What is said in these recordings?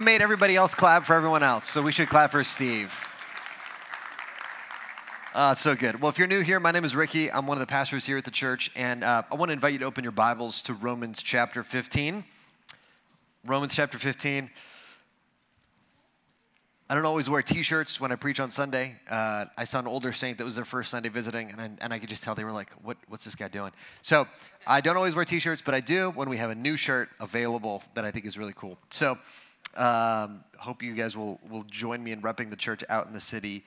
made everybody else clap for everyone else, so we should clap for Steve. Uh, so good. Well, if you're new here, my name is Ricky. I'm one of the pastors here at the church, and uh, I want to invite you to open your Bibles to Romans chapter 15. Romans chapter 15. I don't always wear T-shirts when I preach on Sunday. Uh, I saw an older saint that was their first Sunday visiting, and I, and I could just tell they were like, what, "What's this guy doing?" So I don't always wear T-shirts, but I do when we have a new shirt available that I think is really cool. So um, hope you guys will, will join me in repping the church out in the city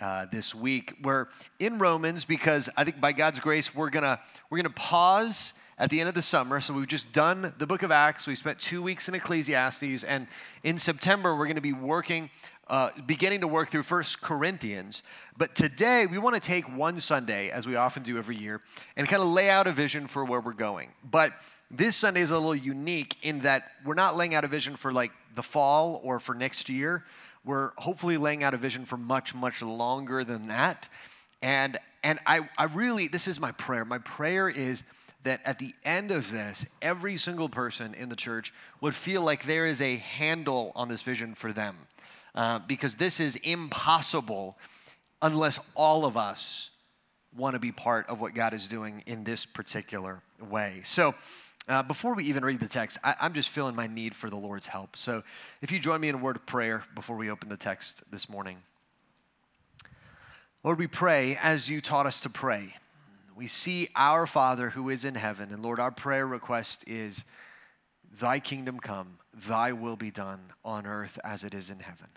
uh, this week. We're in Romans because I think by God's grace, we're gonna we're gonna pause at the end of the summer. So we've just done the book of Acts. We spent two weeks in Ecclesiastes, and in September we're gonna be working. Uh, beginning to work through First Corinthians. But today, we want to take one Sunday, as we often do every year, and kind of lay out a vision for where we're going. But this Sunday is a little unique in that we're not laying out a vision for like the fall or for next year. We're hopefully laying out a vision for much, much longer than that. And, and I, I really, this is my prayer. My prayer is that at the end of this, every single person in the church would feel like there is a handle on this vision for them. Uh, because this is impossible unless all of us want to be part of what God is doing in this particular way. So, uh, before we even read the text, I, I'm just feeling my need for the Lord's help. So if you join me in a word of prayer before we open the text this morning. Lord, we pray as you taught us to pray. We see our Father who is in heaven, and Lord, our prayer request is Thy kingdom come, Thy will be done on earth as it is in heaven.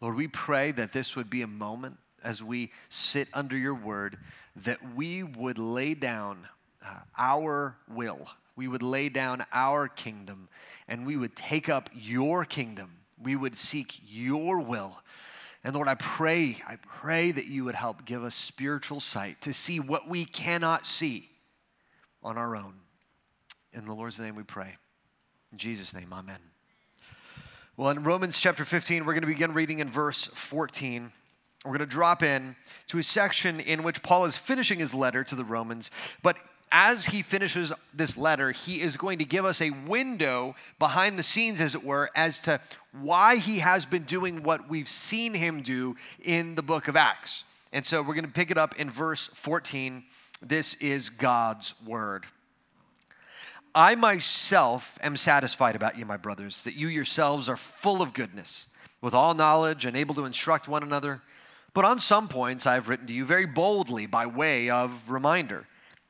Lord, we pray that this would be a moment as we sit under your word that we would lay down uh, our will we would lay down our kingdom and we would take up your kingdom. We would seek your will. And Lord, I pray, I pray that you would help give us spiritual sight to see what we cannot see on our own. In the Lord's name we pray. In Jesus' name, amen. Well, in Romans chapter 15, we're going to begin reading in verse 14. We're going to drop in to a section in which Paul is finishing his letter to the Romans, but as he finishes this letter, he is going to give us a window behind the scenes, as it were, as to why he has been doing what we've seen him do in the book of Acts. And so we're going to pick it up in verse 14. This is God's word. I myself am satisfied about you, my brothers, that you yourselves are full of goodness, with all knowledge and able to instruct one another. But on some points I have written to you very boldly by way of reminder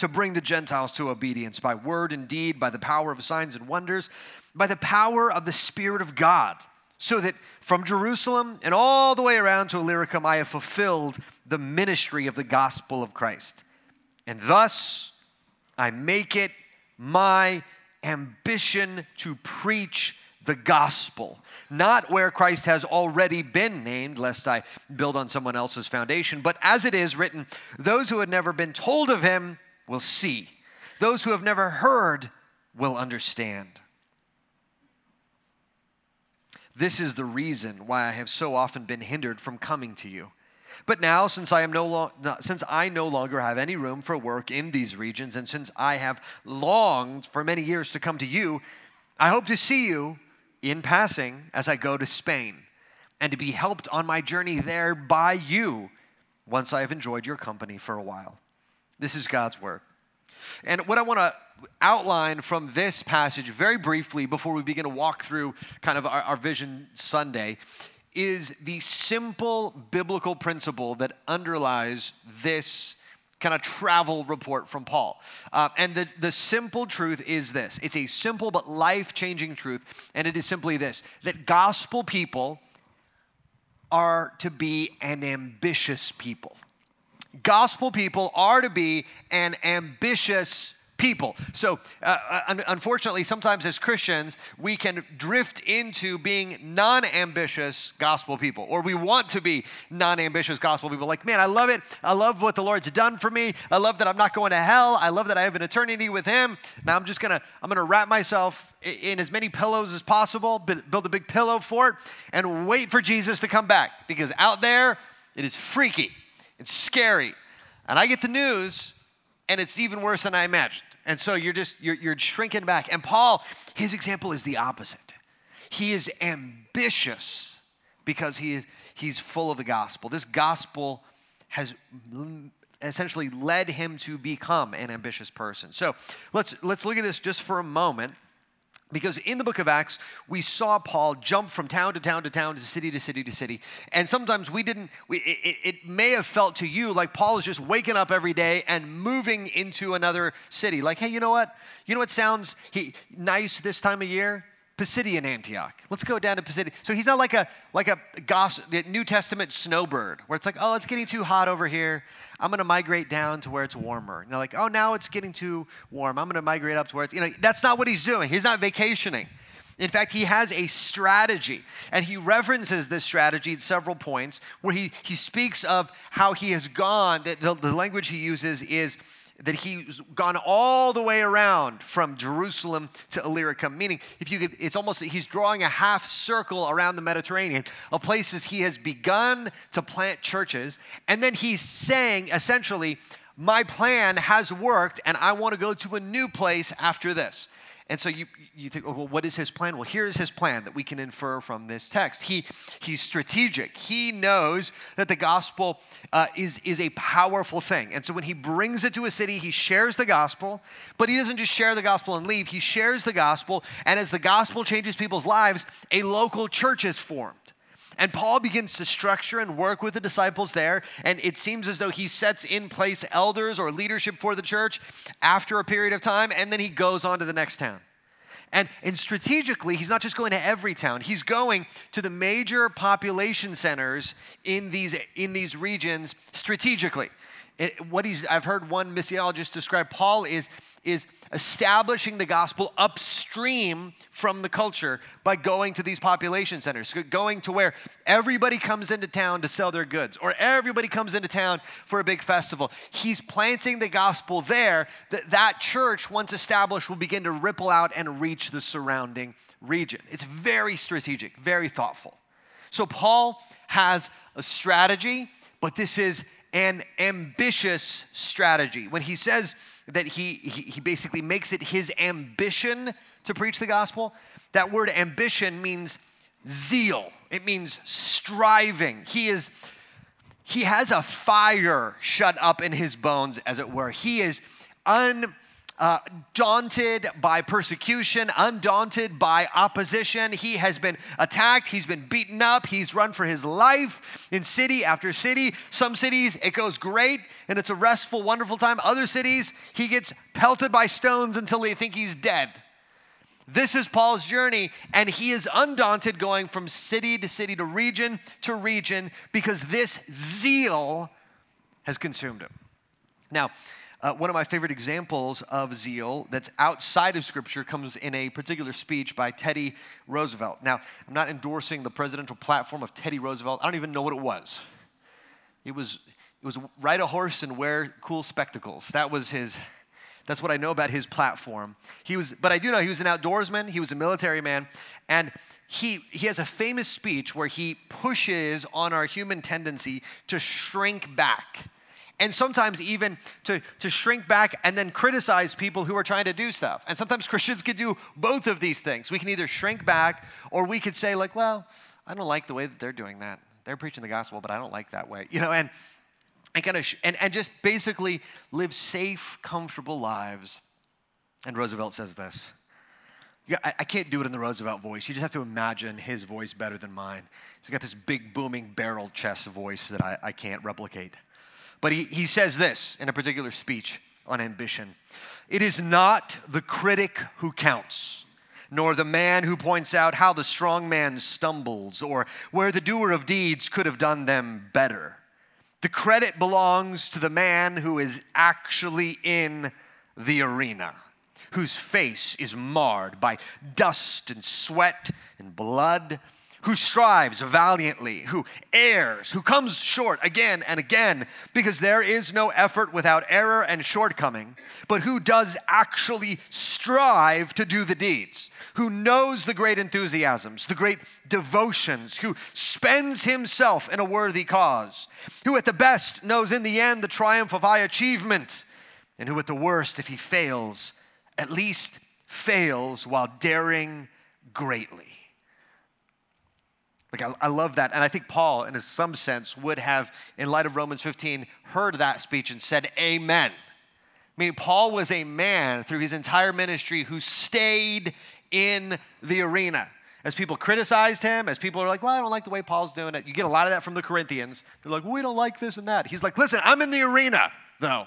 to bring the Gentiles to obedience by word and deed, by the power of signs and wonders, by the power of the Spirit of God, so that from Jerusalem and all the way around to Illyricum, I have fulfilled the ministry of the gospel of Christ. And thus, I make it my ambition to preach the gospel, not where Christ has already been named, lest I build on someone else's foundation, but as it is written, those who had never been told of him will see. Those who have never heard will understand. This is the reason why I have so often been hindered from coming to you. But now, since I am no lo- since I no longer have any room for work in these regions, and since I have longed for many years to come to you, I hope to see you in passing as I go to Spain, and to be helped on my journey there by you once I have enjoyed your company for a while. This is God's word. And what I want to outline from this passage very briefly before we begin to walk through kind of our, our Vision Sunday is the simple biblical principle that underlies this kind of travel report from Paul. Uh, and the, the simple truth is this it's a simple but life changing truth, and it is simply this that gospel people are to be an ambitious people gospel people are to be an ambitious people. So, uh, uh unfortunately, sometimes as Christians, we can drift into being non ambitious gospel people, or we want to be non ambitious gospel people. Like, man, I love it. I love what the Lord's done for me. I love that I'm not going to hell. I love that I have an eternity with Him. Now I'm just gonna, I'm gonna wrap myself in as many pillows as possible, build a big pillow fort, and wait for Jesus to come back because out there, it is freaky. It's scary. And I get the news, and it's even worse than I imagined. And so you're just, you're, you're shrinking back. And Paul, his example is the opposite. He is ambitious because he is, he's full of the gospel. This gospel has essentially led him to become an ambitious person. So let's, let's look at this just for a moment. Because in the book of Acts, we saw Paul jump from town to town to town, to city to city to city. And sometimes we didn't, we, it, it, may have felt to you like Paul is just waking up every day and moving into another city. Like, hey, you know what? You know what sounds he, nice this time of year? Pisidian Antioch. Let's go down to Pisidian. So he's not like a like a gospel, New Testament snowbird, where it's like, oh, it's getting too hot over here. I'm to migrate down to where it's warmer. And they're like, oh, now it's getting too warm. I'm to migrate up to where it's, you know, that's not what he's doing. He's not vacationing. In fact, he has a strategy, and he references this strategy at several points where he, he speaks of how he has gone. The, the language he uses is that he's gone all the way around from Jerusalem to Illyricum, meaning if you could, it's almost he's drawing a half circle around the Mediterranean of places he has begun to plant churches, and then he's saying essentially, my plan has worked, and I want to go to a new place after this. And so you, you think, oh, well, what is his plan? Well, here's his plan that we can infer from this text. He, he's strategic. He knows that the gospel uh, is, is a powerful thing. And so when he brings it to a city, he shares the gospel, but he doesn't just share the gospel and leave. He shares the gospel, and as the gospel changes people's lives, a local church is formed. And Paul begins to structure and work with the disciples there. And it seems as though he sets in place elders or leadership for the church after a period of time, and then he goes on to the next town. And, and strategically, he's not just going to every town, he's going to the major population centers in these, in these regions strategically. It, what he's, I've heard one missiologist describe Paul is, is establishing the gospel upstream from the culture by going to these population centers, going to where everybody comes into town to sell their goods or everybody comes into town for a big festival. He's planting the gospel there that that church, once established, will begin to ripple out and reach the surrounding region. It's very strategic, very thoughtful. So Paul has a strategy, but this is an ambitious strategy. When he says that he, he, he, basically makes it his ambition to preach the gospel, that word ambition means zeal, it means striving. He is. He has a fire shut up in his bones, as it were. He is un, uh, daunted by persecution, undaunted by opposition. He has been attacked, he's been beaten up, he's run for his life in city after city. Some cities, it goes great and it's a restful, wonderful time. Other cities, he gets pelted by stones until they think he's dead. This is Paul's journey, and he is undaunted going from city to city to region to region because this zeal has consumed him. Now, uh, one of my favorite examples of zeal that's outside of Scripture comes in a particular speech by Teddy Roosevelt. Now, I'm not endorsing the presidential platform of Teddy Roosevelt. I don't even know what it was. It was, it was ride a horse and wear cool spectacles. That was his. That's what I know about his platform. He was, but I do know he was an outdoorsman. He was a military man, and he, he has a famous speech where he pushes on our human tendency to shrink back and sometimes even to, to shrink back and then criticize people who are trying to do stuff. And sometimes Christians could do both of these things. We can either shrink back or we could say, like, well, I don't like the way that they're doing that. They're preaching the gospel, but I don't like that way. You know, and and kind of sh- and, and just basically live safe, comfortable lives. And Roosevelt says this. Yeah, I, I can't do it in the Roosevelt voice. You just have to imagine his voice better than mine. He's got this big, booming barrel chest voice that I, I can't replicate. But he, he says this in a particular speech on ambition It is not the critic who counts, nor the man who points out how the strong man stumbles or where the doer of deeds could have done them better. The credit belongs to the man who is actually in the arena, whose face is marred by dust and sweat and blood who strives valiantly, who errs, who comes short again and again, because there is no effort without error and shortcoming, but who does actually strive to do the deeds, who knows the great enthusiasms, the great devotions, who spends himself in a worthy cause, who at the best knows in the end the triumph of high achievement, and who at the worst, if he fails, at least fails while daring greatly. Like, I, I, love that. And I think Paul, in some sense, would have, in light of Romans 15, heard that speech and said, Amen. I mean, Paul was a man through his entire ministry who stayed in the arena. As people criticized him, as people are like, well, I don't like the way Paul's doing it. You get a lot of that from the Corinthians. They're like, well, we don't like this and that. He's like, listen, I'm in the arena, though.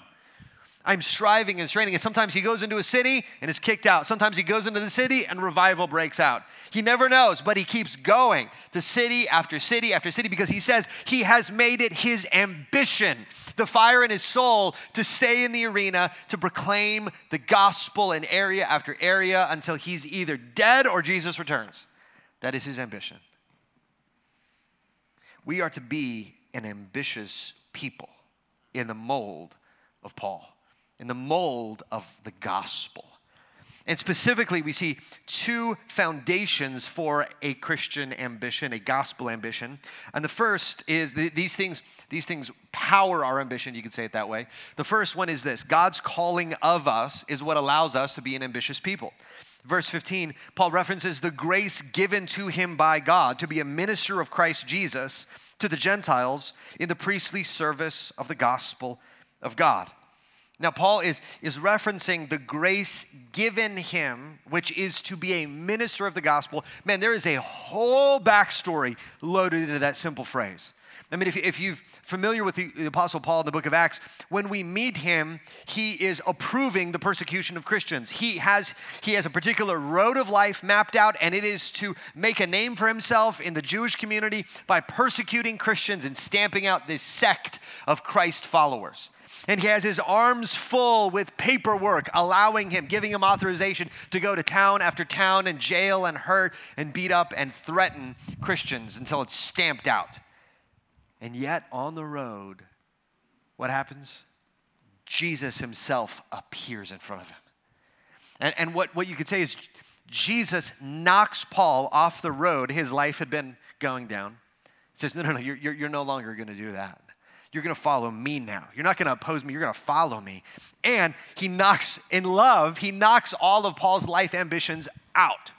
I'm striving and straining. And sometimes he goes into a city and is kicked out. Sometimes he goes into the city and revival breaks out. He never knows, but he keeps going to city after city after city because he says he has made it his ambition, the fire in his soul, to stay in the arena, to proclaim the gospel in area after area until he's either dead or Jesus returns. That is his ambition. We are to be an ambitious people in the mold of Paul in the mold of the gospel. And specifically, we see two foundations for a Christian ambition, a gospel ambition. And the first is the, these things, these things power our ambition, you could say it that way. The first one is this God's calling of us is what allows us to be an ambitious people. Verse 15, Paul references the grace given to him by God to be a minister of Christ Jesus to the Gentiles in the priestly service of the gospel of God. Now, Paul is, is referencing the grace given him, which is to be a minister of the gospel. Man, there is a whole backstory loaded into that simple phrase. I mean, if, if you're familiar with the, the, Apostle Paul in the book of Acts, when we meet him, he is approving the persecution of Christians. He has, he has a particular road of life mapped out, and it is to make a name for himself in the Jewish community by persecuting Christians and stamping out this sect of Christ followers. And he has his arms full with paperwork, allowing him, giving him authorization to go to town after town and jail and hurt and beat up and threaten Christians until it's stamped out. And yet, on the road, what happens? Jesus himself appears in front of him. And, and what, what you could say is Jesus knocks Paul off the road his life had been going down. He says, No, no, no, you're, you're, you're no longer going to do that. You're going to follow me now. You're not going to oppose me. You're going to follow me. And he knocks, in love, he knocks all of Paul's life ambitions out.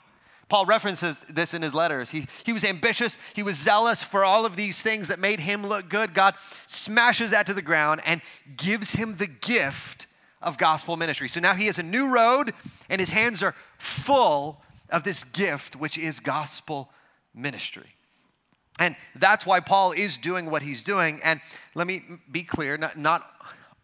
Paul references this in his letters. He, he was ambitious, he was zealous for all of these things that made him look good. God smashes that to the ground and gives him the gift of gospel ministry. So now he has a new road, and his hands are full of this gift, which is gospel ministry. And that's why Paul is doing what he's doing. And let me be clear not, not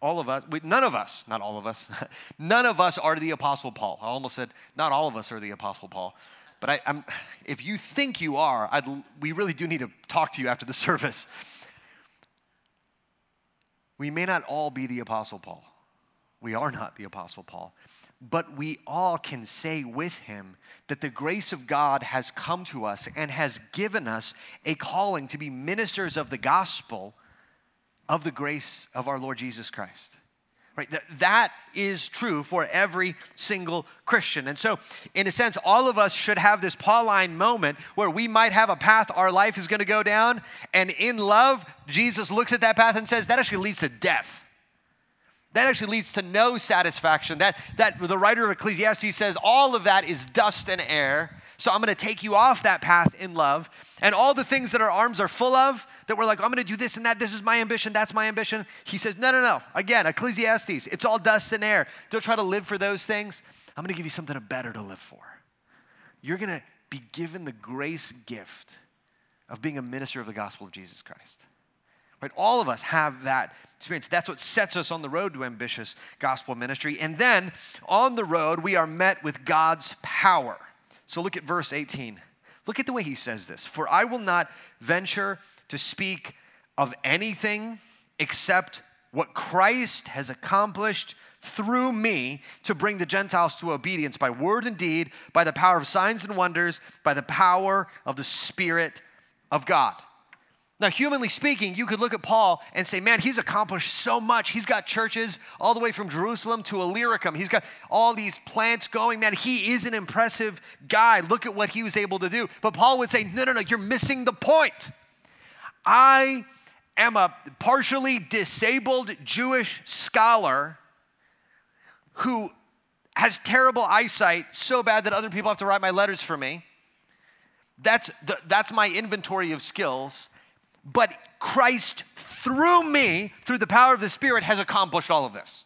all of us, none of us, not all of us, none of us are the Apostle Paul. I almost said, not all of us are the Apostle Paul. But I, if you think you are, I'd, we really do need to talk to you after the service. We may not all be the Apostle Paul. We are not the Apostle Paul but we all can say with him that the grace of God has come to us and has given us a calling to be ministers of the gospel of the grace of our Lord Jesus Christ. Right? That, that is true for every single Christian. And so, in a sense, all of us should have this Pauline moment where we might have a path our life is going to go down, and in love, Jesus looks at that path and says, That actually leads to death that actually leads to no satisfaction. That, that the writer of Ecclesiastes says all of that is dust and air. So I'm to take you off that path in love. And all the things that our arms are full of, that we're like, I'm to do this and that. This is my ambition. That's my ambition. He says, no, no, no. Again, Ecclesiastes, it's all dust and air. Don't try to live for those things. I'm to give you something better to live for. You're to be given the grace gift of being a minister of the gospel of Jesus Christ. Right? All of us have that experience. That's what sets us on the road to ambitious gospel ministry. And then on the road, we are met with God's power. So look at verse 18. Look at the way he says this For I will not venture to speak of anything except what Christ has accomplished through me to bring the Gentiles to obedience by word and deed, by the power of signs and wonders, by the power of the Spirit of God. Now, humanly speaking, you could look at Paul and say, man, he's accomplished so much. He's got churches all the way from Jerusalem to Illyricum. He's got all these plants going. Man, he is an impressive guy. Look at what he was able to do. But Paul would say, no, no, no, you're missing the point. I am a partially disabled Jewish scholar who has terrible eyesight, so bad that other people have to write my letters for me. That's, the, that's my inventory of skills. But Christ, through me, through the power of the Spirit, has accomplished all of this.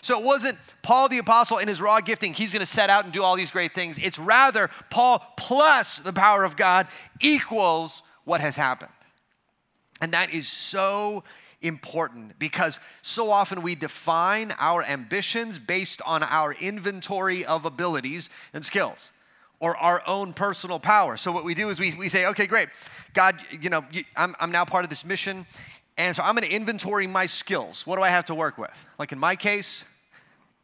So it wasn't Paul the apostle in his raw gifting, he's going to set out and do all these great things. It's rather Paul plus the power of God equals what has happened. And that is so important because so often we define our ambitions based on our inventory of abilities and skills or our own personal power. So what we do is we, we say, okay, great. God, you know, I'm, I'm now part of this mission. And so I'm going to inventory my skills. What do I have to work with? Like in my case,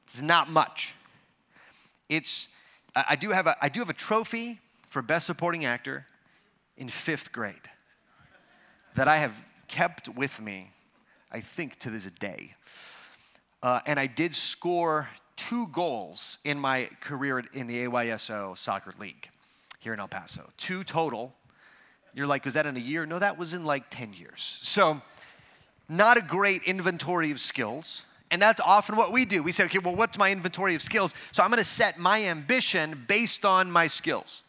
it's not much. It's, I do have a, I do have a trophy for best supporting actor in fifth grade that I have kept with me, I think, to this day. Uh, and I did score two goals in my career in the AYSO soccer league here in El Paso. Two total. You're like, was that in a year? No, that was in like 10 years. So, not a great inventory of skills. And that's often what we do. We say, okay, well, what's my inventory of skills? So I'm going to set my ambition based on my skills.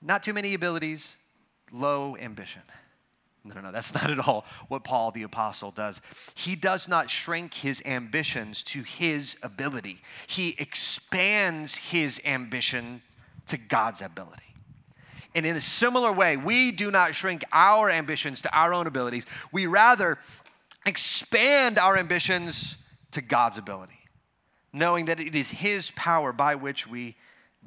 Not too many abilities, low ambition. No, no, no, that's not at all what Paul the Apostle does. He does not shrink his ambitions to his ability, he expands his ambition to God's ability. And in a similar way, we do not shrink our ambitions to our own abilities. We rather expand our ambitions to God's ability, knowing that it is His power by which we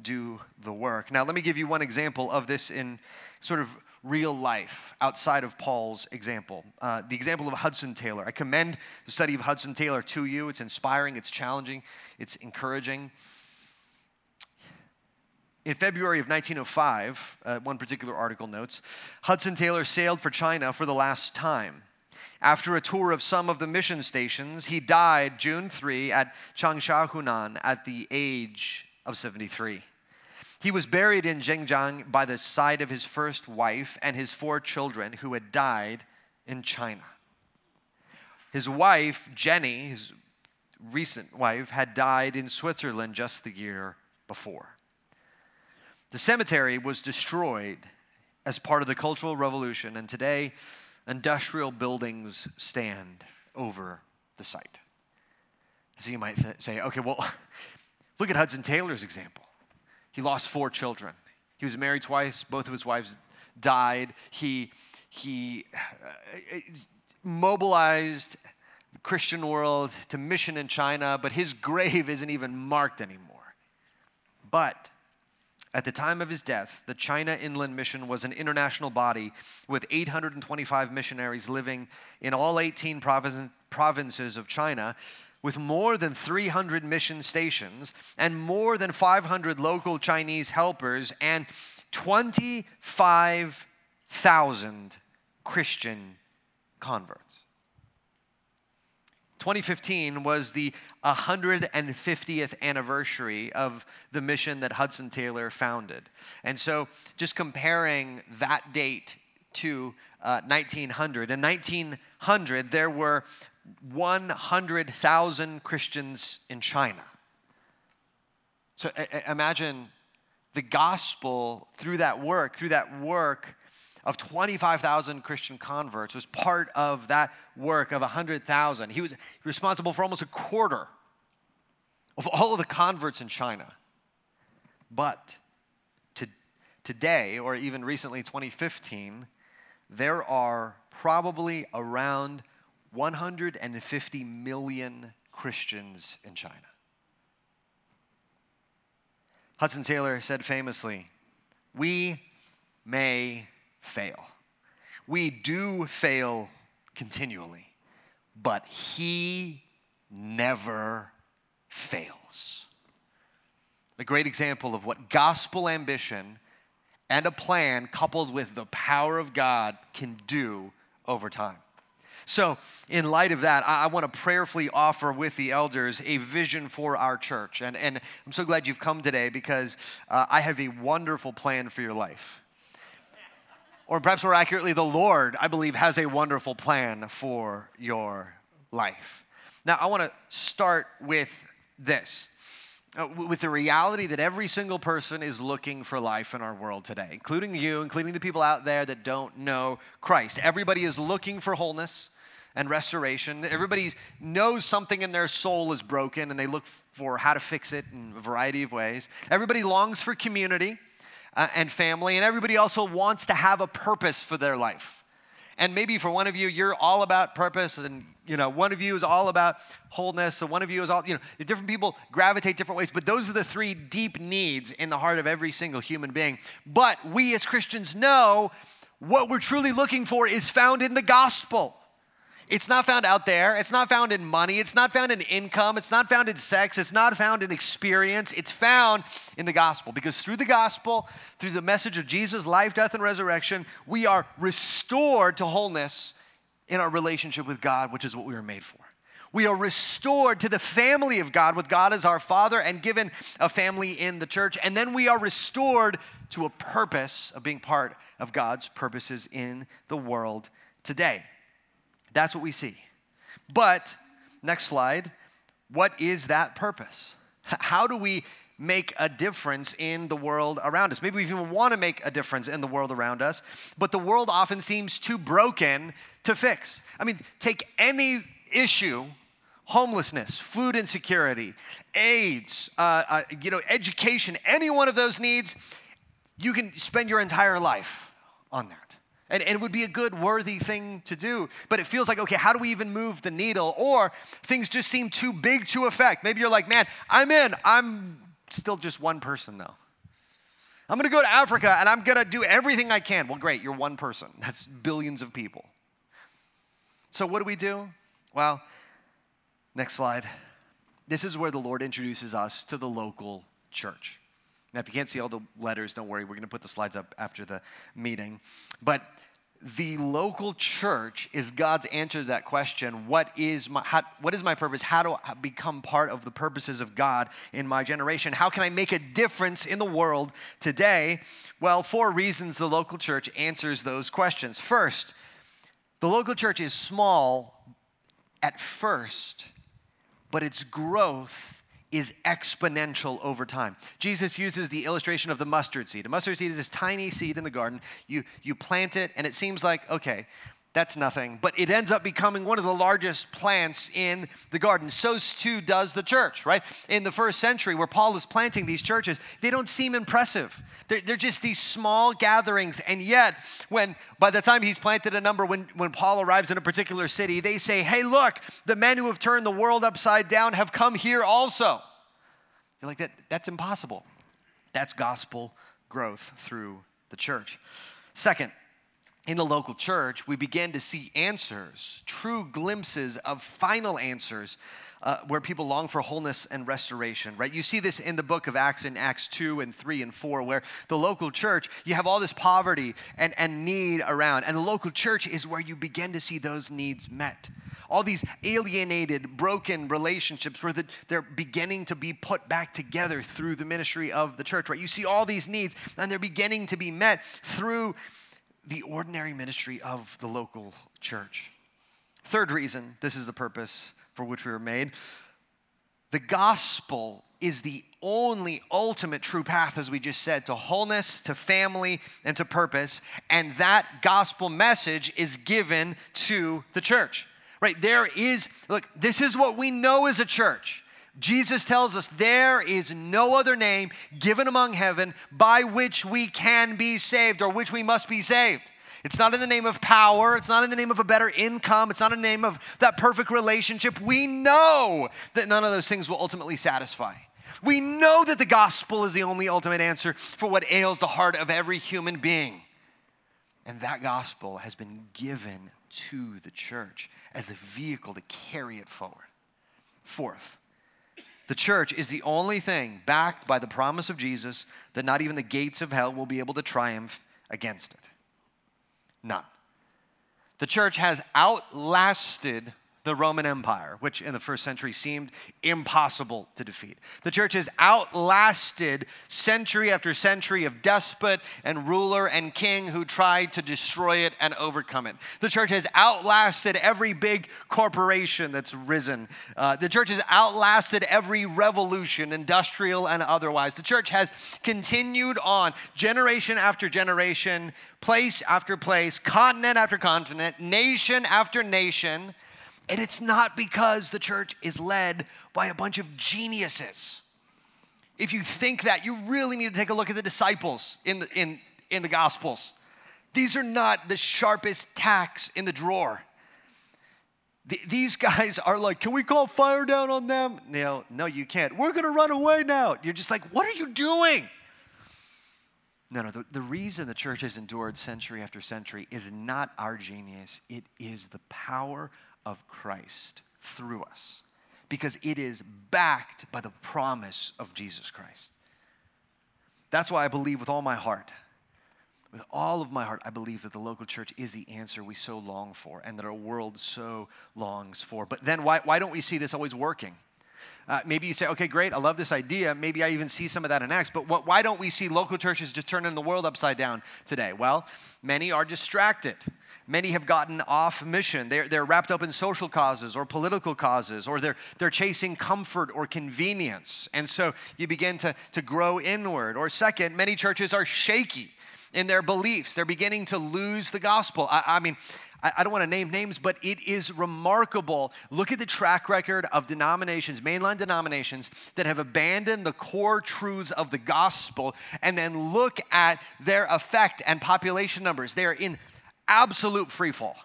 do the work. Now, let me give you one example of this in sort of real life outside of Paul's example. Uh, the example of Hudson Taylor. I commend the study of Hudson Taylor to you. It's inspiring, it's challenging, it's encouraging. In February of 1905, uh, one particular article notes Hudson Taylor sailed for China for the last time. After a tour of some of the mission stations, he died June 3 at Changsha, Hunan, at the age of 73. He was buried in Zhenjiang by the side of his first wife and his four children who had died in China. His wife, Jenny, his recent wife, had died in Switzerland just the year before. The cemetery was destroyed as part of the Cultural Revolution, and today industrial buildings stand over the site. So you might th- say, okay, well, look at Hudson Taylor's example. He lost four children. He was married twice, both of his wives died. He, he uh, mobilized the Christian world to mission in China, but his grave isn't even marked anymore. But at the time of his death, the China Inland Mission was an international body with 825 missionaries living in all 18 provinces of China with more than 300 mission stations and more than 500 local Chinese helpers and 25,000 Christian converts. 2015 was the 150th anniversary of the mission that Hudson Taylor founded. And so, just comparing that date to uh, 1900, in 1900, there were 100,000 Christians in China. So imagine the gospel through that work, through that work of 25,000 Christian converts was part of that work of 100,000. He was responsible for almost a quarter of all of the converts in China. But to, today, or even recently, 2015, there are probably around 150 million Christians in China. Hudson Taylor said famously, We may fail. We do fail continually, but he never fails. A great example of what gospel ambition and a plan coupled with the power of God can do over time. So, in light of that, I, I want to prayerfully offer with the elders a vision for our church. And, and I'm so glad you've come today because uh, I have a wonderful plan for your life. Or perhaps more accurately, the Lord, I believe, has a wonderful plan for your life. Now, I want to start with this. Uh, with the reality that every single person is looking for life in our world today, including you, including the people out there that don't know Christ. Everybody is looking for wholeness and restoration. Everybody knows something in their soul is broken and they look for how to fix it in a variety of ways. Everybody longs for community uh, and family, and everybody also wants to have a purpose for their life. And maybe for one of you, you're all about purpose, and you know, one of you is all about wholeness, and one of you is all, you know, different people gravitate different ways, but those are the three deep needs in the heart of every single human being. But we as Christians know what we're truly looking for is found in the gospel. It's not found out there. It's not found in money. It's not found in income. It's not found in sex. It's not found in experience. It's found in the gospel. Because through the gospel, through the message of Jesus' life, death, and resurrection, we are restored to wholeness in our relationship with God, which is what we were made for. We are restored to the family of God with God as our Father and given a family in the church. And then we are restored to a purpose of being part of God's purposes in the world today. That's what we see. But, next slide, what is that purpose? How do we make a difference in the world around us? Maybe we even want to make a difference in the world around us, but the world often seems too broken to fix. I mean, take any issue homelessness, food insecurity, AIDS, uh, uh, you know, education, any one of those needs, you can spend your entire life on that. And, and, it would be a good, worthy thing to do. But it feels like, okay, how do we even move the needle? Or things just seem too big to affect. Maybe you're like, man, I'm in. I'm still just one person, though. I'm gonna go to Africa and I'm gonna do everything I can. Well, great, you're one person. That's billions of people. So, what do we do? Well, next slide. This is where the Lord introduces us to the local church. Now, if you can't see all the letters, don't worry. We're going to put the slides up after the meeting. But the local church is God's answer to that question what is, my, how, what is my purpose? How do I become part of the purposes of God in my generation? How can I make a difference in the world today? Well, four reasons the local church answers those questions. First, the local church is small at first, but its growth is exponential over time. Jesus uses the illustration of the mustard seed. A mustard seed is this tiny seed in the garden. You, you plant it, and it seems like, okay, that's nothing. But it ends up becoming one of the largest plants in the garden. So too does the church, right? In the first century, where Paul is planting these churches, they don't seem impressive. They're, they're just these small gatherings. And yet, when by the time he's planted a number, when, when Paul arrives in a particular city, they say, hey, look, the men who have turned the world upside down have come here also. You're like, that, that's impossible. That's gospel growth through the church. Second, in the local church, we begin to see answers, true glimpses of final answers uh, where people long for wholeness and restoration, right? You see this in the book of Acts in Acts 2 and 3 and 4, where the local church, you have all this poverty and, and need around. And the local church is where you begin to see those needs met. All these alienated, broken relationships where the, they're beginning to be put back together through the ministry of the church, right? You see all these needs and they're beginning to be met through the ordinary ministry of the local church. Third reason this is the purpose for which we were made the gospel is the only ultimate true path, as we just said, to wholeness, to family, and to purpose. And that gospel message is given to the church, right? There is, look, this is what we know as a church. Jesus tells us there is no other name given among heaven by which we can be saved or which we must be saved. It's not in the name of power. It's not in the name of a better income. It's not in the name of that perfect relationship. We know that none of those things will ultimately satisfy. We know that the gospel is the only ultimate answer for what ails the heart of every human being. And that gospel has been given to the church as a vehicle to carry it forward. Fourth, the church is the only thing backed by the promise of Jesus that not even the gates of hell will be able to triumph against it. None. The church has outlasted the Roman Empire, which in the first century seemed impossible to defeat. The church has outlasted century after century of despot and ruler and king who tried to destroy it and overcome it. The church has outlasted every big corporation that's risen. Uh, the church has outlasted every revolution, industrial and otherwise. The church has continued on generation after generation, place after place, continent after continent, nation after nation and it's not because the church is led by a bunch of geniuses. If you think that, you really need to take a look at the disciples in the, in, in the Gospels. These are not the sharpest tacks in the drawer. these guys are like, can we call fire down on them? No, no, you can't. We're gonna run away now. You're just like, what are you doing? No, no, the, the reason the church has endured century after century is not our genius, it is the power of Christ through us because it is backed by the promise of Jesus Christ. That's why I believe with all my heart, with all of my heart, I believe that the local church is the answer we so long for and that our world so longs for. But then why, why don't we see this always working? Uh, maybe you say, okay, great, I love this idea. Maybe I even see some of that in Acts, but what, why don't we see local churches just turning the world upside down today? Well, many are distracted. Many have gotten off mission. They're, they're wrapped up in social causes or political causes, or they're, they're chasing comfort or convenience. And so you begin to, to grow inward. Or, second, many churches are shaky in their beliefs. They're beginning to lose the gospel. I, I mean, I, don't want to name names, but it is remarkable. Look at the track record of denominations, mainline denominations, that have abandoned the core truths of the gospel, and then look at their effect and population numbers. They are in absolute free fall.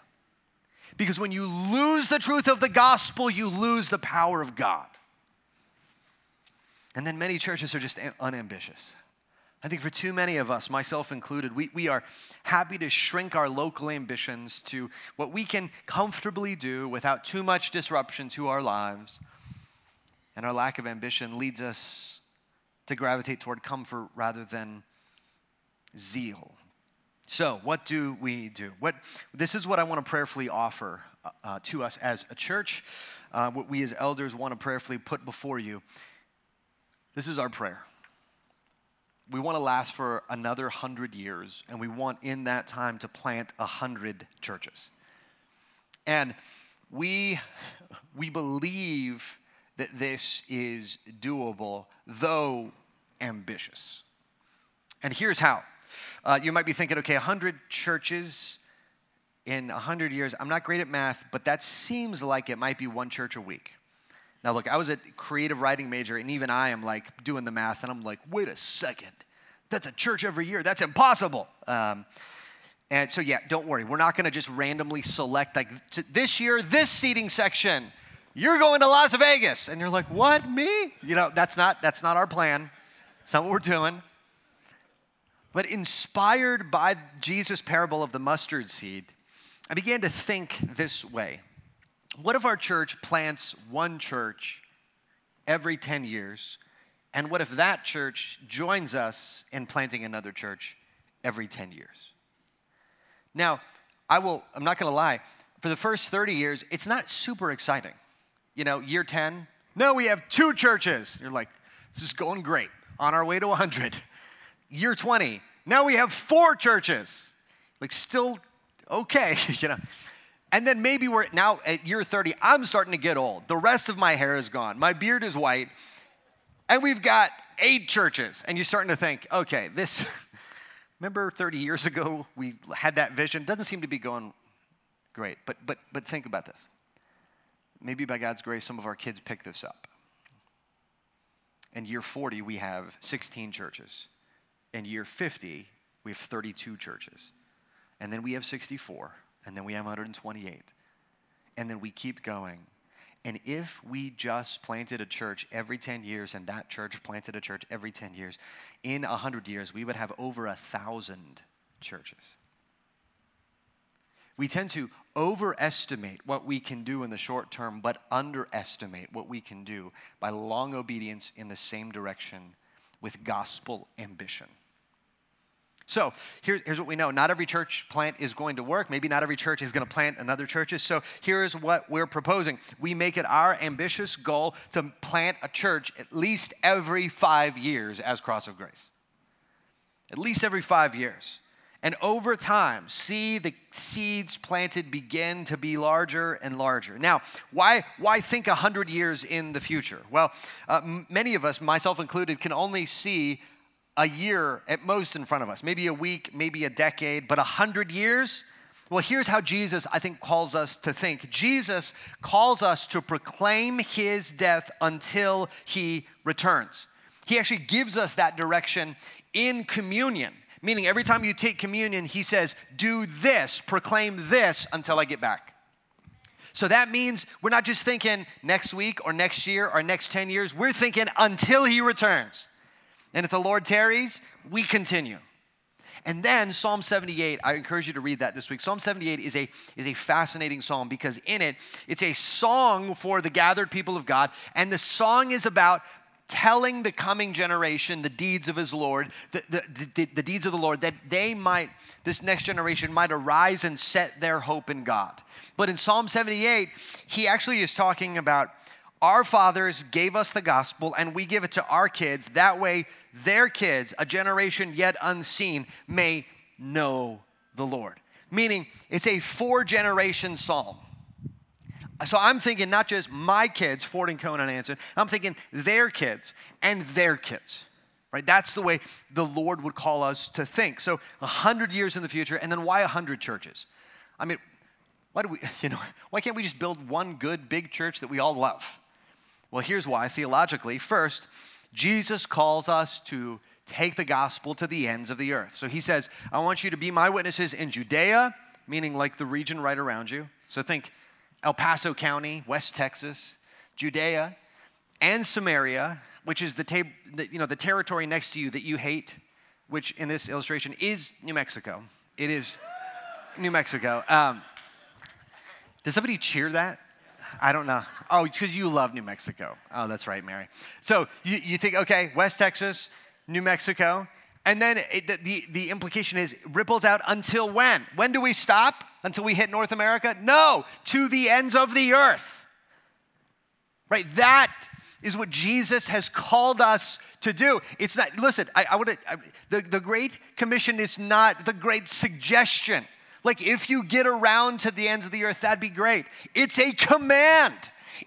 Because when you lose the truth of the gospel, you lose the power of God. And then many churches are just unambitious. I think for too many of us, myself included, we, we are happy to shrink our local ambitions to what we can comfortably do without too much disruption to our lives. And our lack of ambition leads us to gravitate toward comfort rather than zeal. So, what do we do? What, this is what I want to prayerfully offer uh, uh to us as a church, uh, what we as elders want to prayerfully put before you. This is our prayer we want to last for another hundred years, and we want in that time to plant a hundred churches. And we, we believe that this is doable, though ambitious. And here's how. Uh, you might be thinking, okay, 100 churches in 100 years. I'm not great at math, but that seems like it might be one church a week. Now, look, I was a creative writing major, and even I am like doing the math, and I'm like, wait a second. That's a church every year. That's impossible. Um, and so, yeah, don't worry. We're not going to just randomly select, like, this year, this seating section, you're going to Las Vegas. And you're like, what, me? You know, that's not, that's not our plan. It's not what we're doing. But inspired by Jesus' parable of the mustard seed, I began to think this way What if our church plants one church every 10 years and what if that church joins us in planting another church every 10 years? Now, I will, I'm not gonna lie, for the first 30 years, it's not super exciting. You know, year 10, no, we have two churches. You're like, this is going great, on our way to 100. Year 20, now we have four churches. Like, still okay, you know. And then maybe we're now at year 30, I'm starting to get old. The rest of my hair is gone. My beard is white. And we've got eight churches. And you're starting to think, okay, this, remember 30 years ago we had that vision? Doesn't seem to be going great. But, but, but think about this. Maybe by God's grace, some of our kids pick this up. In year 40, we have 16 churches. In year 50, we have 32 churches. And then we have 64. And then we have 128. And then we keep going. And if we just planted a church every 10 years and that church planted a church every 10 years, in 100 years, we would have over a thousand churches. We tend to overestimate what we can do in the short term, but underestimate what we can do by long obedience in the same direction with gospel ambition. So here, here's what we know. Not every church plant is going to work. Maybe not every church is going to plant another churches. So here's what we're proposing. We make it our ambitious goal to plant a church at least every five years as Cross of Grace. At least every five years. And over time, see the seeds planted begin to be larger and larger. Now, why, why think 100 years in the future? Well, uh, m- many of us, myself included, can only see a year at most in front of us, maybe a week, maybe a decade, but a hundred years? Well, here's how Jesus, I think, calls us to think. Jesus calls us to proclaim his death until he returns. He actually gives us that direction in communion, meaning every time you take communion, he says, Do this, proclaim this until I get back. So that means we're not just thinking next week or next year or next 10 years, we're thinking until he returns. And if the Lord tarries, we continue. And then Psalm 78, I encourage you to read that this week. Psalm 78 is a, is a fascinating psalm because in it, it's a song for the gathered people of God. And the song is about telling the coming generation the deeds of his Lord, the, the, the, the, deeds of the Lord, that they might, this next generation might arise and set their hope in God. But in Psalm 78, he actually is talking about our fathers gave us the gospel and we give it to our kids. That way, their kids, a generation yet unseen, may know the Lord. Meaning, it's a four generation psalm. So I'm thinking not just my kids, Ford and Conan Anson, I'm thinking their kids and their kids. Right? That's the way the Lord would call us to think. So a hundred years in the future, and then why a hundred churches? I mean, why do we, you know, why can't we just build one good big church that we all love? Well, here's why theologically. First, Jesus calls us to take the gospel to the ends of the earth. So he says, I want you to be my witnesses in Judea, meaning like the region right around you. So think El Paso County, West Texas, Judea, and Samaria, which is the, ta- the, you know, the territory next to you that you hate, which in this illustration is New Mexico. It is New Mexico. Um, does somebody cheer that? I don't know. Oh, it's because you love New Mexico. Oh, that's right, Mary. So you, you think, okay, West Texas, New Mexico, and then it, the, the, the implication is ripples out until when? When do we stop? Until we hit North America? No, to the ends of the earth. Right? That is what Jesus has called us to do. It's not, listen, I, I would, the, the Great Commission is not the great suggestion. Like, if you get around to the ends of the earth, that'd be great. It's a command,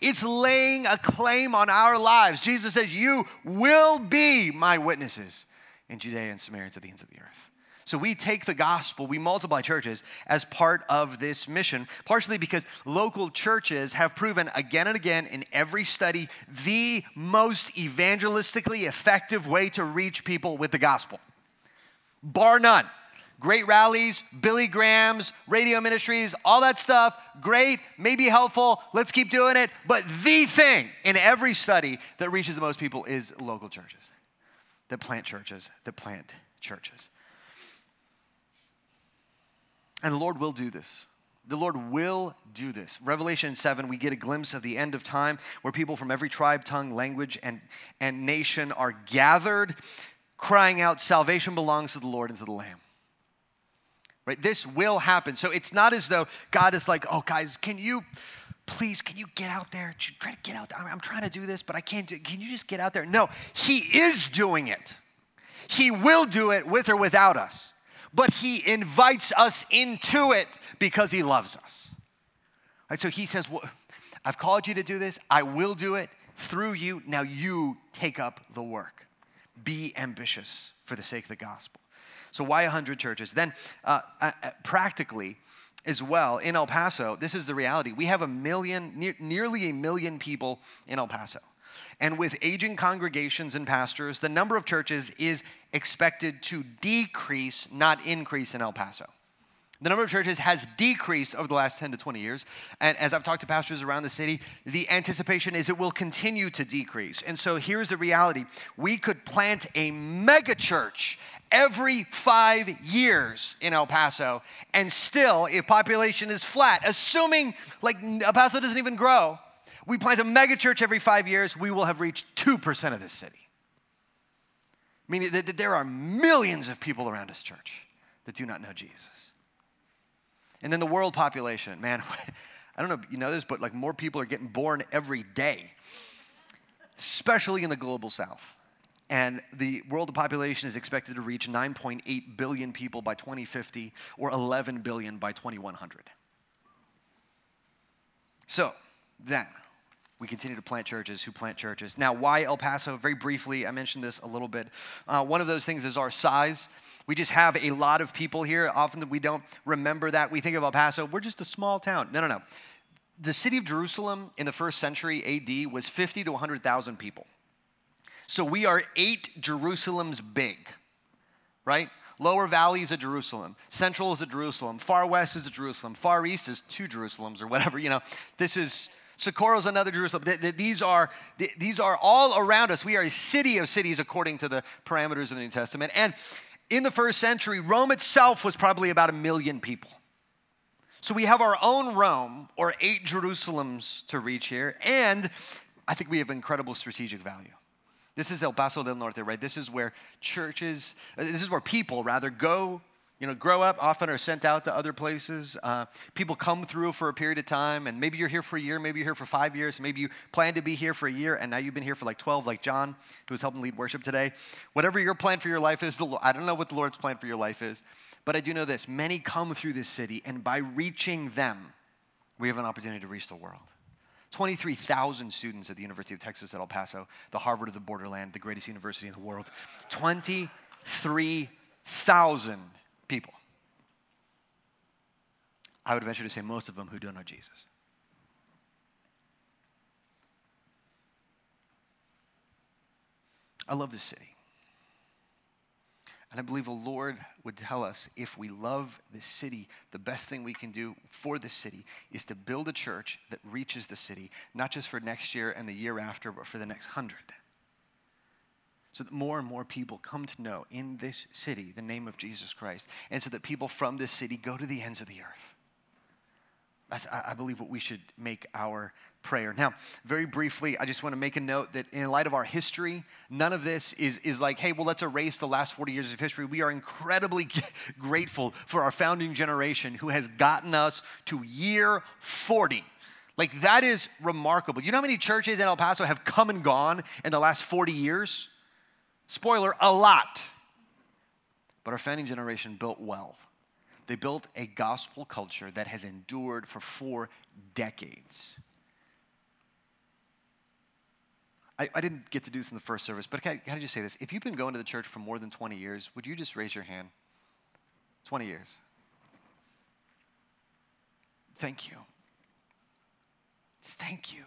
it's laying a claim on our lives. Jesus says, You will be my witnesses in Judea and Samaria to the ends of the earth. So we take the gospel, we multiply churches as part of this mission, partially because local churches have proven again and again in every study the most evangelistically effective way to reach people with the gospel. Bar none great rallies, Billy Graham's, radio ministries, all that stuff, great, maybe helpful, let's keep doing it. But the thing in every study that reaches the most people is local churches that plant churches, that plant churches. And the Lord will do this. The Lord will do this. Revelation 7, we get a glimpse of the end of time where people from every tribe, tongue, language, and, and nation are gathered, crying out, Salvation belongs to the Lord and to the Lamb. Right? This will happen. So it's not as though God is like, oh, guys, can you please, can you get out there? Try to get out there. I'm trying to do this, but I can't do it. Can you just get out there? No, He is doing it. He will do it with or without us, but He invites us into it because He loves us. Right? So He says, well, I've called you to do this. I will do it through you. Now you take up the work. Be ambitious for the sake of the gospel. So, why 100 churches? Then, uh, uh, uh, practically, as well in El Paso, this is the reality. We have a million, ne- nearly a million people in El Paso. And with aging congregations and pastors, the number of churches is expected to decrease, not increase in El Paso. The number of churches has decreased over the last 10 to 20 years. And as I've talked to pastors around the city, the anticipation is it will continue to decrease. And so here's the reality we could plant a mega church every five years in El Paso, and still, if population is flat, assuming like El Paso doesn't even grow, we plant a mega church every five years, we will have reached 2% of this city. Meaning that there are millions of people around this church that do not know Jesus. And then the world population, man, I don't know you know this, but like more people are getting born every day, especially in the global south. And the world population is expected to reach 9.8 billion people by 2050 or 11 billion by 2100. So then, we continue to plant churches who plant churches. Now, why El Paso? Very briefly, I mentioned this a little bit. Uh, one of those things is our size. We just have a lot of people here. Often we don't remember that. We think of El Paso, we're just a small town. No, no, no. The city of Jerusalem in the first century AD was 50 to 100,000 people. So we are eight Jerusalems big, right? Lower Valley is a Jerusalem. Central is a Jerusalem. Far West is a Jerusalem. Far East is two Jerusalems or whatever. You know, this is Socorro is another Jerusalem. These are, these are all around us. We are a city of cities according to the parameters of the New Testament. And in the first century, Rome itself was probably about a million people. So we have our own Rome or eight Jerusalems to reach here. And I think we have incredible strategic value. This is El Paso del Norte, right? This is where churches, uh, this is where people rather go you know, grow up, often are sent out to other places. Uh, people come through for a period of time, and maybe you're here for a year, maybe you're here for five years, maybe you plan to be here for a year, and now you've been here for like 12, like John, who was helping lead worship today. Whatever your plan for your life is, I don't know what the Lord's plan for your life is, but I do know this many come through this city, and by reaching them, we have an opportunity to reach the world. 23,000 students at the University of Texas at El Paso, the Harvard of the borderland, the greatest university in the world. 23,000 people. I would venture to say most of them who don't know Jesus. I love this city. And I believe the Lord would tell us if we love this city, the best thing we can do for this city is to build a church that reaches the city, not just for next year and the year after, but for the next hundred so that more and more people come to know in this city the name of Jesus Christ, and so that people from this city go to the ends of the earth. That's, I believe, what we should make our prayer. Now, very briefly, I just want to make a note that in light of our history, none of this is, is like, hey, well, let's erase the last 40 years of history. We are incredibly grateful for our founding generation who has gotten us to year 40. Like, that is remarkable. You know how many churches in El Paso have come and gone in the last 40 years? Spoiler, a lot. But our founding generation built well. They built a gospel culture that has endured for four decades. I, I didn't get to do this in the first service, but can I just say this? If you've been going to the church for more than 20 years, would you just raise your hand? 20 years. Thank you. Thank you.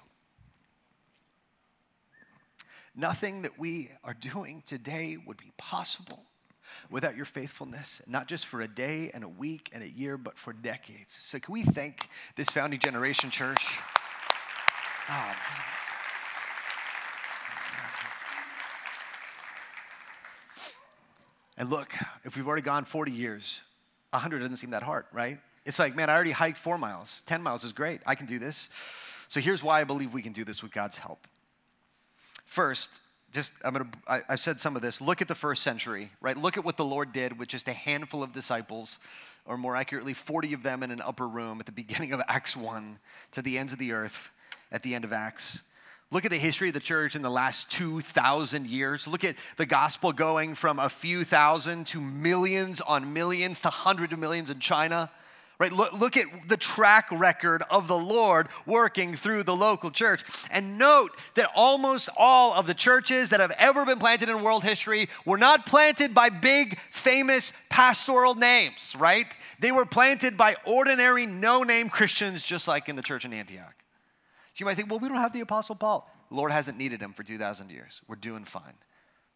Nothing that we are doing today would be possible without your faithfulness, not just for a day and a week and a year, but for decades. So, can we thank this founding generation church? Oh, and look, if we've already gone 40 years, 100 doesn't seem that hard, right? It's like, man, I already hiked four miles. 10 miles is great. I can do this. So here's why I believe we can do this with God's help. First, just I'm gonna I, have said some of this. Look at the first century, right? Look at what the Lord did with just a handful of disciples, or more accurately, 40 of them in an upper room at the beginning of Acts 1 to the ends of the earth at the end of Acts. Look at the history of the church in the last 2,000 years. Look at the gospel going from a few thousand to millions on millions to hundreds of millions in China. Right? Look, look at the track record of the Lord working through the local church. And note that almost all of the churches that have ever been planted in world history were not planted by big, famous pastoral names, right? They were planted by ordinary, no name Christians, just like in the church in Antioch. So you might think, well, we don't have the Apostle Paul. The Lord hasn't needed him for 2,000 years. We're doing fine.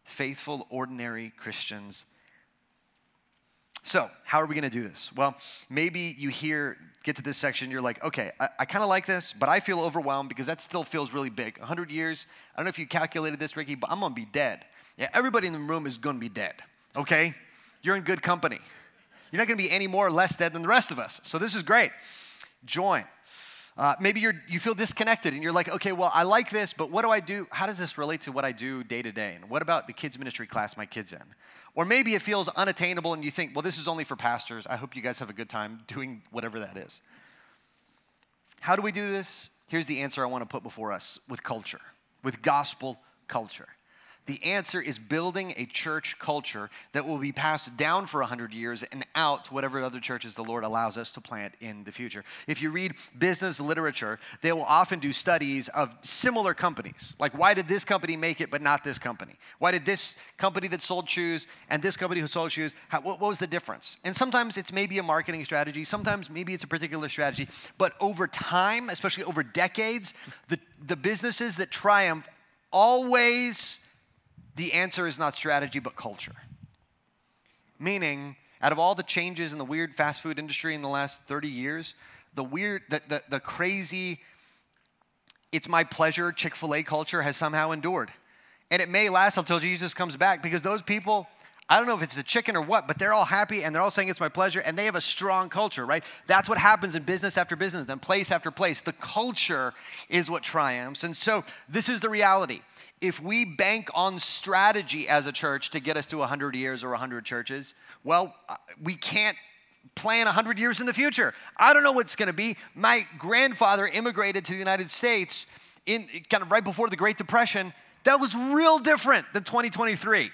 Faithful, ordinary Christians So, how are we going to do this? Well, maybe you hear, get to this section, you're like, okay, I, I kind of like this, but I feel overwhelmed because that still feels really big. 100 years, I don't know if you calculated this, Ricky, but I'm going to be dead. Yeah, everybody in the room is going to be dead, okay? You're in good company. You're not going to be any more or less dead than the rest of us. So, this is great. Join. Uh, maybe you're, you feel disconnected and you're like, okay, well, I like this, but what do I do? How does this relate to what I do day to day? And what about the kids' ministry class my kid's in? Or maybe it feels unattainable and you think, well, this is only for pastors. I hope you guys have a good time doing whatever that is. How do we do this? Here's the answer I want to put before us with culture, with gospel culture. The answer is building a church culture that will be passed down for 100 years and out to whatever other churches the Lord allows us to plant in the future. If you read business literature, they will often do studies of similar companies. Like, why did this company make it but not this company? Why did this company that sold shoes and this company who sold shoes, how, what, what was the difference? And sometimes it's maybe a marketing strategy, sometimes maybe it's a particular strategy, but over time, especially over decades, the, the businesses that triumph always the answer is not strategy, but culture. Meaning, out of all the changes in the weird fast food industry in the last 30 years, the weird, the, the, the crazy, it's my pleasure Chick fil A culture has somehow endured. And it may last until Jesus comes back because those people, I don't know if it's the chicken or what, but they're all happy and they're all saying it's my pleasure and they have a strong culture, right? That's what happens in business after business, then place after place. The culture is what triumphs. And so this is the reality if we bank on strategy as a church to get us to 100 years or 100 churches, well, uh, we can't plan 100 years in the future. I don't know what's going to be. My grandfather immigrated to the United States in kind of right before the Great Depression. That was real different than 2023.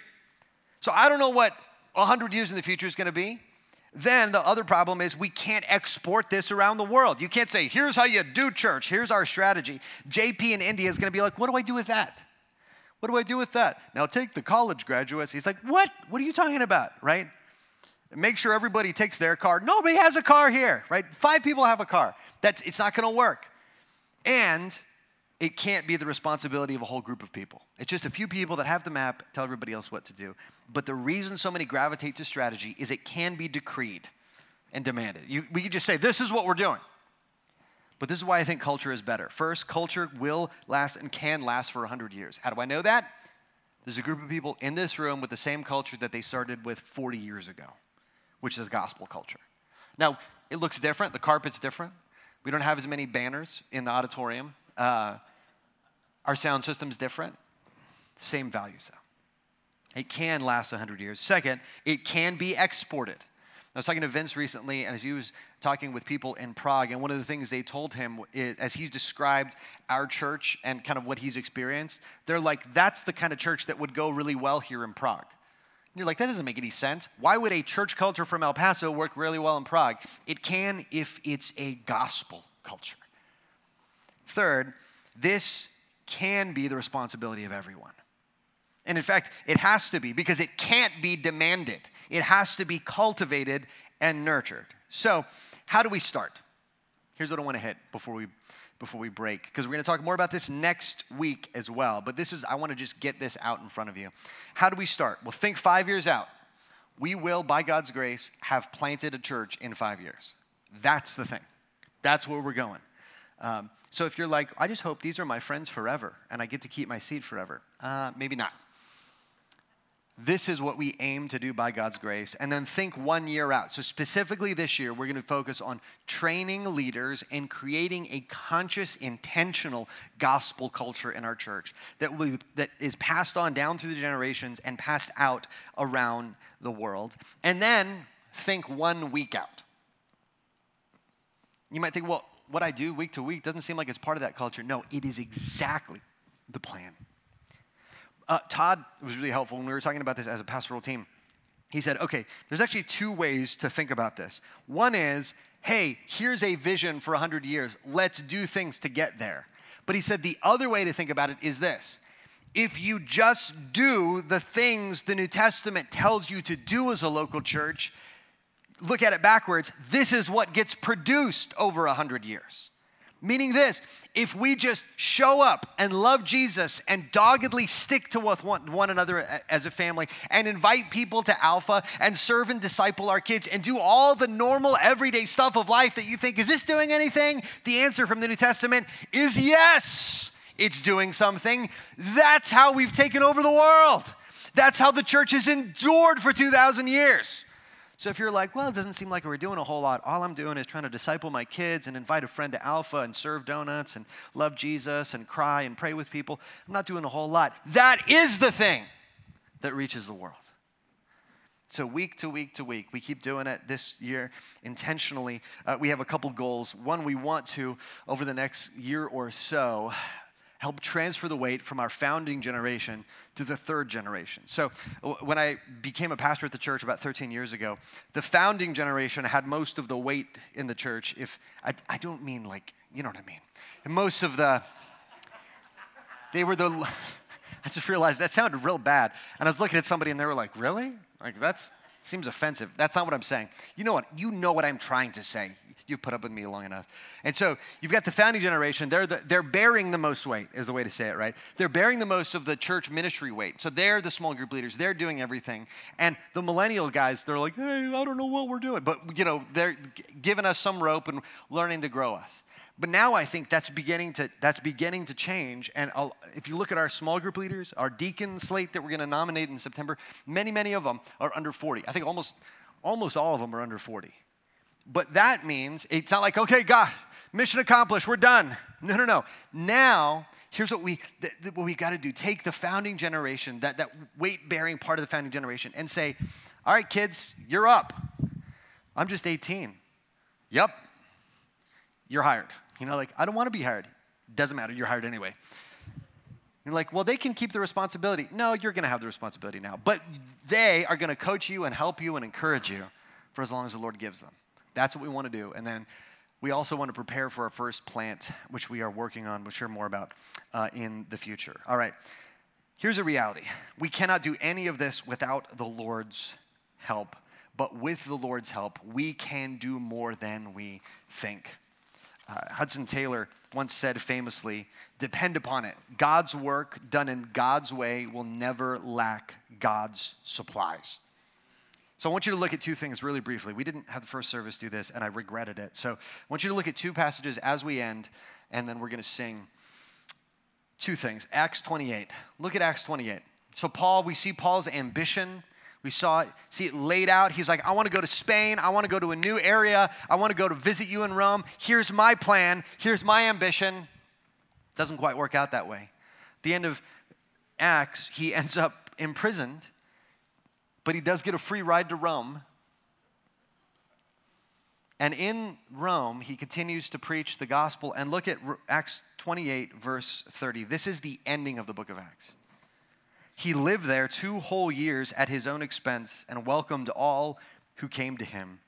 So I don't know what 100 years in the future is going to be. Then the other problem is we can't export this around the world. You can't say, here's how you do church, here's our strategy. JP in India is going to be like, what do I do with that? What do I do with that? Now take the college graduates. He's like, What? What are you talking about? Right? Make sure everybody takes their car. Nobody has a car here, right? Five people have a car. That's it's not gonna work. And it can't be the responsibility of a whole group of people. It's just a few people that have the map, tell everybody else what to do. But the reason so many gravitate to strategy is it can be decreed and demanded. You, we could just say, this is what we're doing. But this is why I think culture is better. First, culture will last and can last for 100 years. How do I know that? There's a group of people in this room with the same culture that they started with 40 years ago, which is gospel culture. Now, it looks different, the carpet's different. We don't have as many banners in the auditorium. Uh, our sound system's different. Same values, though. It can last 100 years. Second, it can be exported. I was talking to Vince recently, and as he was talking with people in Prague, and one of the things they told him, is, as he's described our church and kind of what he's experienced, they're like, that's the kind of church that would go really well here in Prague. And you're like, that doesn't make any sense. Why would a church culture from El Paso work really well in Prague? It can if it's a gospel culture. Third, this can be the responsibility of everyone. And in fact, it has to be because it can't be demanded. It has to be cultivated and nurtured. So, how do we start? Here's what I want to hit before we before we break because we're going to talk more about this next week as well. But this is I want to just get this out in front of you. How do we start? Well, think 5 years out. We will by God's grace have planted a church in 5 years. That's the thing. That's where we're going. Um, so if you're like, I just hope these are my friends forever and I get to keep my seat forever, uh, maybe not. This is what we aim to do by God's grace. And then think one year out. So, specifically this year, we're going to focus on training leaders and creating a conscious, intentional gospel culture in our church that, will, that is passed on down through the generations and passed out around the world. And then think one week out. You might think, well, what I do week to week doesn't seem like it's part of that culture. No, it is exactly the plan. Uh, Todd was really helpful when we were talking about this as a pastoral team. He said, okay, there's actually two ways to think about this. One is, hey, here's a vision for 100 years. Let's do things to get there. But he said the other way to think about it is this if you just do the things the New Testament tells you to do as a local church, look at it backwards, this is what gets produced over 100 years. Meaning this, if we just show up and love Jesus and doggedly stick to one, one another as a family and invite people to Alpha and serve and disciple our kids and do all the normal everyday stuff of life that you think, is this doing anything? The answer from the New Testament is yes, it's doing something. That's how we've taken over the world. That's how the church has endured for 2,000 years. So if you're like, well, it doesn't seem like we're doing a whole lot, all I'm doing is trying to disciple my kids and invite a friend to Alpha and serve donuts and love Jesus and cry and pray with people, I'm not doing a whole lot. That is the thing that reaches the world. So, week to week to week, we keep doing it this year intentionally. Uh, we have a couple goals. One, we want to, over the next year or so, help transfer the weight from our founding generation to the third generation. So, when I became a pastor at the church about 13 years ago, the founding generation had most of the weight in the church. If I, I don't mean like, you know what I mean. And most of the, they were the, I just realized that sounded real bad. And I was looking at somebody and they were like, really? Like, that's, seems offensive. That's not what I'm saying. You know what? You know what I'm trying to say. You've put up with me long enough. And so you've got the founding generation. They're, the, they're bearing the most weight, is the way to say it, right? They're bearing the most of the church ministry weight. So they're the small group leaders. They're doing everything. And the millennial guys, they're like, hey, I don't know what we're doing. But, you know, they're giving us some rope and learning to grow us. But now I think that's beginning to, that's beginning to change. And I'll, if you look at our small group leaders, our deacon slate that we're going to nominate in September, many, many of them are under 40. I think almost, almost all of them are under 40. But that means it's not like, okay, God, mission accomplished, we're done. No, no, no. Now, here's what we th- th- what we got to do: take the founding generation, that that weight bearing part of the founding generation, and say, all right, kids, you're up. I'm just 18. Yep, you're hired. You know, like I don't want to be hired. Doesn't matter. You're hired anyway. You're like, well, they can keep the responsibility. No, you're going to have the responsibility now. But they are going to coach you and help you and encourage you for as long as the Lord gives them. That's what we want to do. And then we also want to prepare for our first plant, which we are working on. We'll share more about uh, in the future. All right. Here's a reality we cannot do any of this without the Lord's help. But with the Lord's help, we can do more than we think. Uh, Hudson Taylor once said famously depend upon it. God's work done in God's way will never lack God's supplies. So I want you to look at two things really briefly. We didn't have the first service do this, and I regretted it. So I want you to look at two passages as we end, and then we're going to sing two things. Acts 28. Look at Acts 28. So Paul, we see Paul's ambition. We saw it, see it laid out. He's like, I want to go to Spain. I want to go to a new area. I want to go to visit you in Rome. Here's my plan. Here's my ambition. Doesn't quite work out that way. At the end of Acts, he ends up imprisoned but he does get a free ride to Rome. And in Rome, he continues to preach the gospel. And look at Acts 28, verse 30. This is the ending of the book of Acts. He lived there two whole years at his own expense and welcomed all who came to him,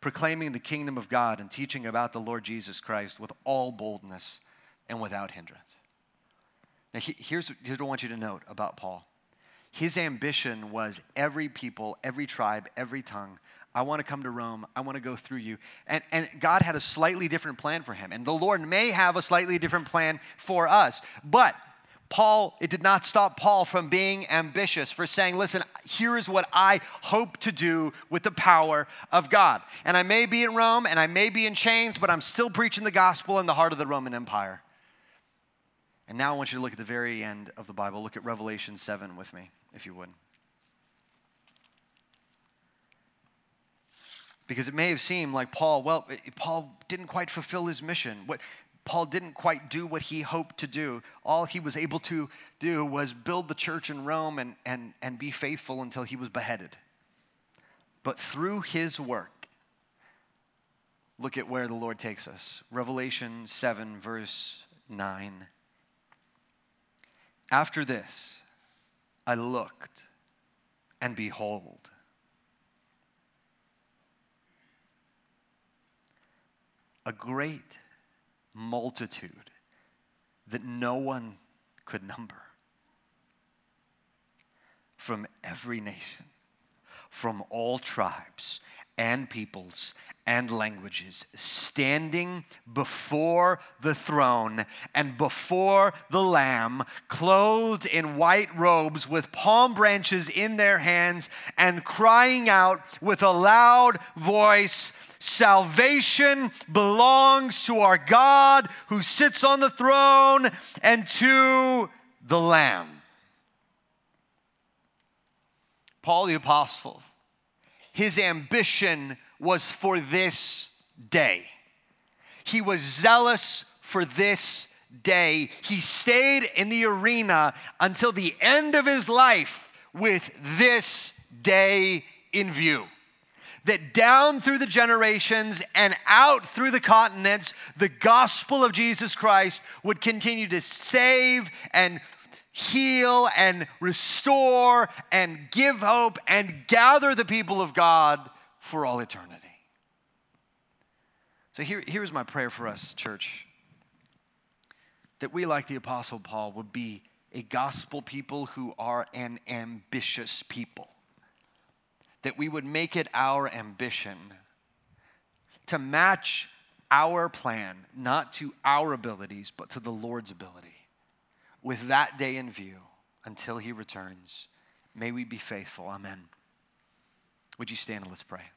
proclaiming the kingdom of God and teaching about the Lord Jesus Christ with all boldness and without hindrance. Now, here's, here's what I want you to note about Paul his ambition was every people, every tribe, every tongue. I want to come to Rome. I want to go through you. And, and God had a slightly different plan for him. And the Lord may have a slightly different plan for us. But Paul, it did not stop Paul from being ambitious, for saying, listen, here is what I hope to do with the power of God. And I may be in Rome and I may be in chains, but I'm still preaching the gospel in the heart of the Roman Empire. And now I want you to look at the very end of the Bible. Look at Revelation 7 with me, if you would. Because it may have seemed like Paul, well, Paul didn't quite fulfill his mission. What Paul didn't quite do what he hoped to do. All he was able to do was build the church in Rome and, and, and be faithful until he was beheaded. But through his work, look at where the Lord takes us. Revelation 7, verse 9. After this, I looked, and behold, a great multitude that no one could number from every nation, from all tribes and peoples and languages standing before the throne and before the Lamb, clothed in white robes with palm branches in their hands, and crying out with a loud voice. Salvation belongs to our God who sits on the throne and to the Lamb. Paul the Apostle, his ambition was for this day. He was zealous for this day. He stayed in the arena until the end of his life with this day in view. That down through the generations and out through the continents, the gospel of Jesus Christ would continue to save and heal and restore and give hope and gather the people of God for all eternity. So here, here's my prayer for us, church that we, like the Apostle Paul, would be a gospel people who are an ambitious people. That we would make it our ambition to match our plan, not to our abilities, but to the Lord's ability with that day in view until he returns. May we be faithful. Amen. Would you stand and let's pray?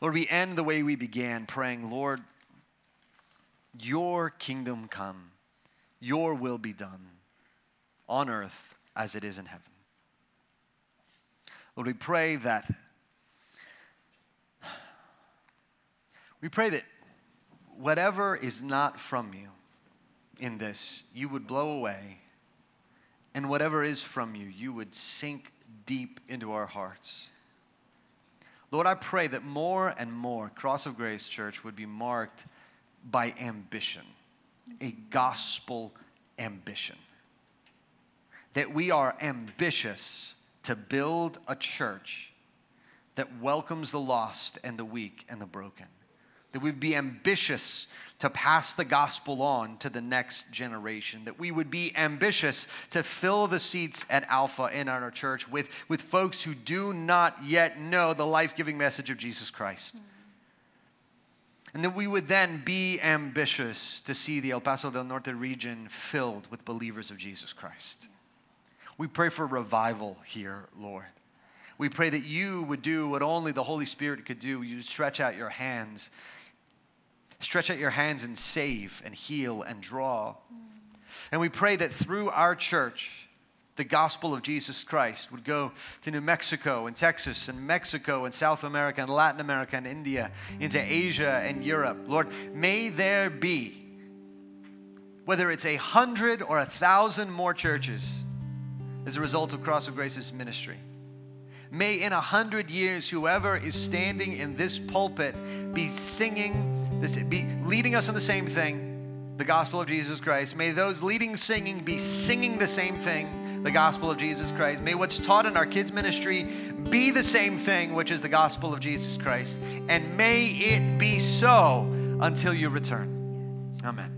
Lord, we end the way we began praying, Lord, your kingdom come, your will be done on earth as it is in heaven. Lord, we pray that we pray that whatever is not from you, in this, you would blow away, and whatever is from you, you would sink deep into our hearts. Lord, I pray that more and more Cross of Grace Church would be marked by ambition, a gospel ambition. That we are ambitious to build a church that welcomes the lost and the weak and the broken that we'd be ambitious to pass the gospel on to the next generation, that we would be ambitious to fill the seats at Alpha in our church with, with folks who do not yet know the life giving message of Jesus Christ. Mm-hmm. And that we would then be ambitious to see the El Paso del Norte region filled with believers of Jesus Christ. Yes. We pray for revival here, Lord. We pray that you would do what only the Holy Spirit could do. You stretch out your hands Stretch out your hands and save and heal and draw. And we pray that through our church, the gospel of Jesus Christ would go to New Mexico and Texas and Mexico and South America and Latin America and India, into Asia and Europe. Lord, may there be, whether it's a hundred or a thousand more churches as a result of Cross of Grace's ministry. May in a hundred years, whoever is standing in this pulpit be singing this be leading us in the same thing, the gospel of Jesus Christ. May those leading singing be singing the same thing, the gospel of Jesus Christ. May what's taught in our kids' ministry be the same thing, which is the gospel of Jesus Christ. And may it be so until you return. Amen.